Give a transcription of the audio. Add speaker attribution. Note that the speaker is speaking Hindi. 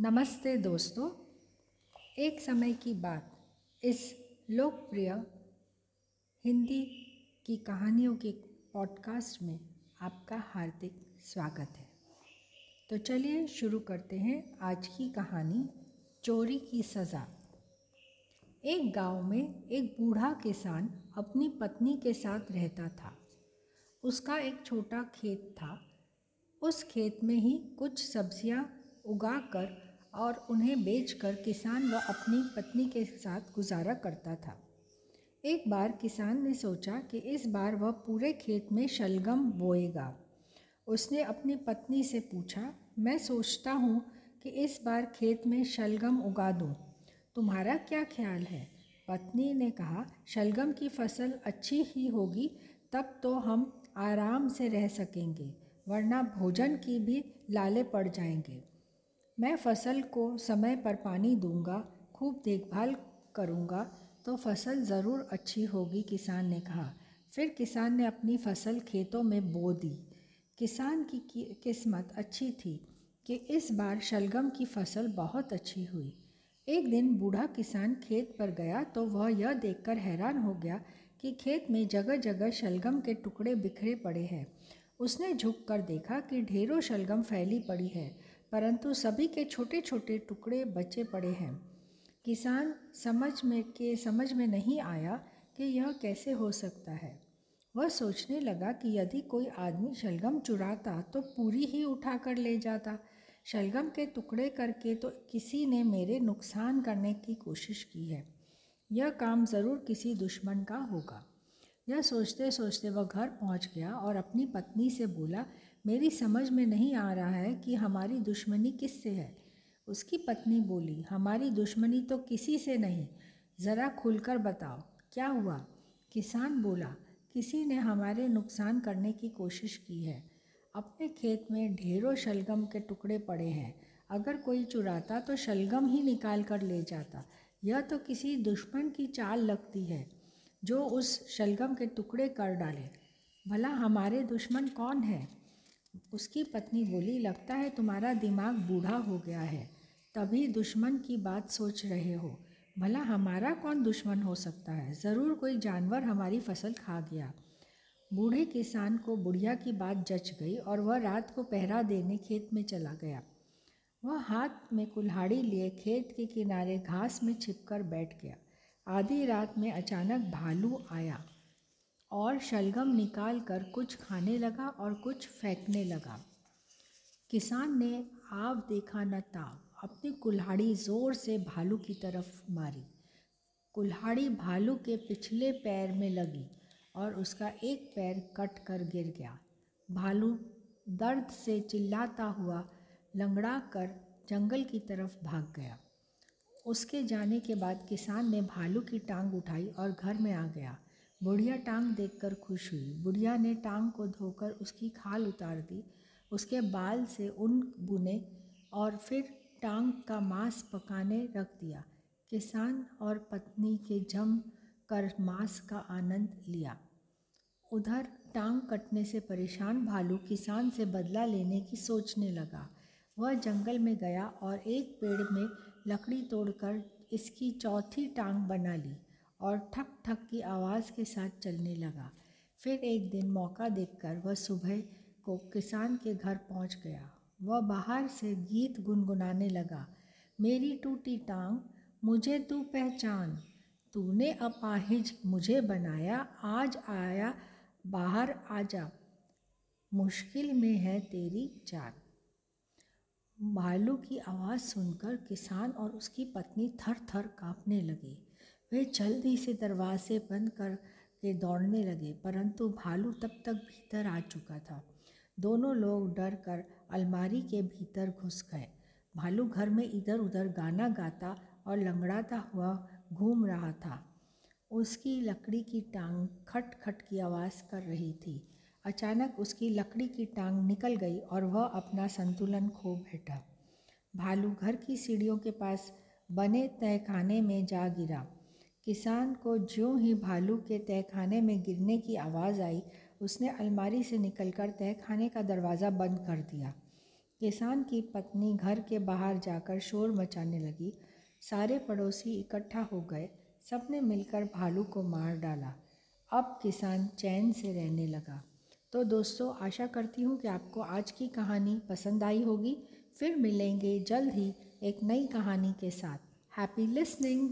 Speaker 1: नमस्ते दोस्तों, एक समय की बात। इस लोकप्रिय हिंदी की कहानियों के पॉडकास्ट में आपका हार्दिक स्वागत है। तो चलिए शुरू करते हैं आज की कहानी, चोरी की सज़ा। एक गाँव में एक बूढ़ा किसान अपनी पत्नी के साथ रहता था। उसका एक छोटा खेत था। उस खेत में ही कुछ सब्ज़ियाँ उगाकर और उन्हें बेचकर किसान व अपनी पत्नी के साथ गुजारा करता था। एक बार किसान ने सोचा कि इस बार वह पूरे खेत में शलगम बोएगा। उसने अपनी पत्नी से पूछा, मैं सोचता हूँ कि इस बार खेत में शलगम उगा दूँ। तुम्हारा क्या ख्याल है? पत्नी ने कहा, शलगम की फ़सल अच्छी ही होगी, तब तो हम आराम से रह सकेंगे, वरना भोजन की भी लाले पड़ जाएँगे। मैं फ़सल को समय पर पानी दूँगा, खूब देखभाल करूँगा तो फ़सल ज़रूर अच्छी होगी, किसान ने कहा। फिर किसान ने अपनी फ़सल खेतों में बो दी। किसान की किस्मत अच्छी थी कि इस बार शलगम की फ़सल बहुत अच्छी हुई। एक दिन बूढ़ा किसान खेत पर गया तो वह यह देखकर हैरान हो गया कि खेत में जगह जगह शलगम के टुकड़े बिखरे पड़े हैं। उसने झुक कर देखा कि ढेरों शलगम फैली पड़ी है। परंतु सभी के छोटे छोटे टुकड़े बचे पड़े हैं। किसान समझ में के, समझ में नहीं आया कि यह कैसे हो सकता है। वह सोचने लगा कि यदि कोई आदमी शलगम चुराता तो पूरी ही उठा कर ले जाता। शलगम के टुकड़े करके तो किसी ने मेरे नुकसान करने की कोशिश की है। यह काम ज़रूर किसी दुश्मन का होगा। यह सोचते सोचते वह घर पहुँच गया और अपनी पत्नी से बोला, मेरी समझ में नहीं आ रहा है कि हमारी दुश्मनी किससे है। उसकी पत्नी बोली, हमारी दुश्मनी तो किसी से नहीं। ज़रा खुलकर बताओ, क्या हुआ? किसान बोला, किसी ने हमारे नुकसान करने की कोशिश की है। अपने खेत में ढेरों शलगम के टुकड़े पड़े हैं। अगर कोई चुराता तो शलगम ही निकाल कर ले जाता। यह तो किसी दुश्मन की चाल लगती है। जो उस शलगम के टुकड़े कर डाले। भला हमारे दुश्मन कौन है? उसकी पत्नी बोली, लगता है तुम्हारा दिमाग बूढ़ा हो गया है। तभी दुश्मन की बात सोच रहे हो। भला हमारा कौन दुश्मन हो सकता है? ज़रूर कोई जानवर हमारी फ़सल खा गया। बूढ़े किसान को बुढ़िया की बात जच गई और वह रात को पहरा देने खेत में चला गया। वह हाथ में कुल्हाड़ी लिए खेत के किनारे घास में छिपकर बैठ गया। आधी रात में अचानक भालू आया और शलगम निकाल कर कुछ खाने लगा और कुछ फेंकने लगा। किसान ने आव देखा न ताव, अपनी कुल्हाड़ी ज़ोर से भालू की तरफ़ मारी। कुल्हाड़ी भालू के पिछले पैर में लगी और उसका एक पैर कट कर गिर गया। भालू दर्द से चिल्लाता हुआ लंगड़ा कर जंगल की तरफ़ भाग गया। उसके जाने के बाद किसान ने भालू की टांग उठाई और घर में आ गया। बुढ़िया टांग देखकर खुश हुई। बुढ़िया ने टांग को धोकर उसकी खाल उतार दी। उसके बाल से ऊन बुने और फिर टांग का मांस पकाने रख दिया। किसान और पत्नी के जम कर मांस का आनंद लिया। उधर टांग कटने से परेशान भालू किसान से बदला लेने की सोचने लगा। वह जंगल में गया और एक पेड़ में लकड़ी तोड़कर इसकी चौथी टांग बना ली और ठक ठक की आवाज़ के साथ चलने लगा। फिर एक दिन मौका देखकर वह सुबह को किसान के घर पहुँच गया। वह बाहर से गीत गुनगुनाने लगा, मेरी टूटी टांग, मुझे तू पहचान। तूने अपाहिज मुझे बनाया, आज आया, बाहर आजा। मुश्किल में है तेरी जान। भालू की आवाज़ सुनकर किसान और उसकी पत्नी थर थर काँपने लगे। वे जल्दी से दरवाजे बंद कर के दौड़ने लगे, परंतु भालू तब तक भीतर आ चुका था। दोनों लोग डर कर अलमारी के भीतर घुस गए। भालू घर में इधर उधर गाना गाता और लंगड़ाता हुआ घूम रहा था। उसकी लकड़ी की टांग खट खट की आवाज़ कर रही थी। अचानक उसकी लकड़ी की टांग निकल गई और वह अपना संतुलन खो बैठा। भालू घर की सीढ़ियों के पास बने तहखाने में जा गिरा। किसान को ज्यों ही भालू के तहखाने में गिरने की आवाज़ आई, उसने अलमारी से निकलकर तहखाने का दरवाज़ा बंद कर दिया। किसान की पत्नी घर के बाहर जाकर शोर मचाने लगी। सारे पड़ोसी इकट्ठा हो गए। सबने मिलकर भालू को मार डाला। अब किसान चैन से रहने लगा। तो दोस्तों, आशा करती हूँ कि आपको आज की कहानी पसंद आई होगी। फिर मिलेंगे जल्द ही एक नई कहानी के साथ। Happy listening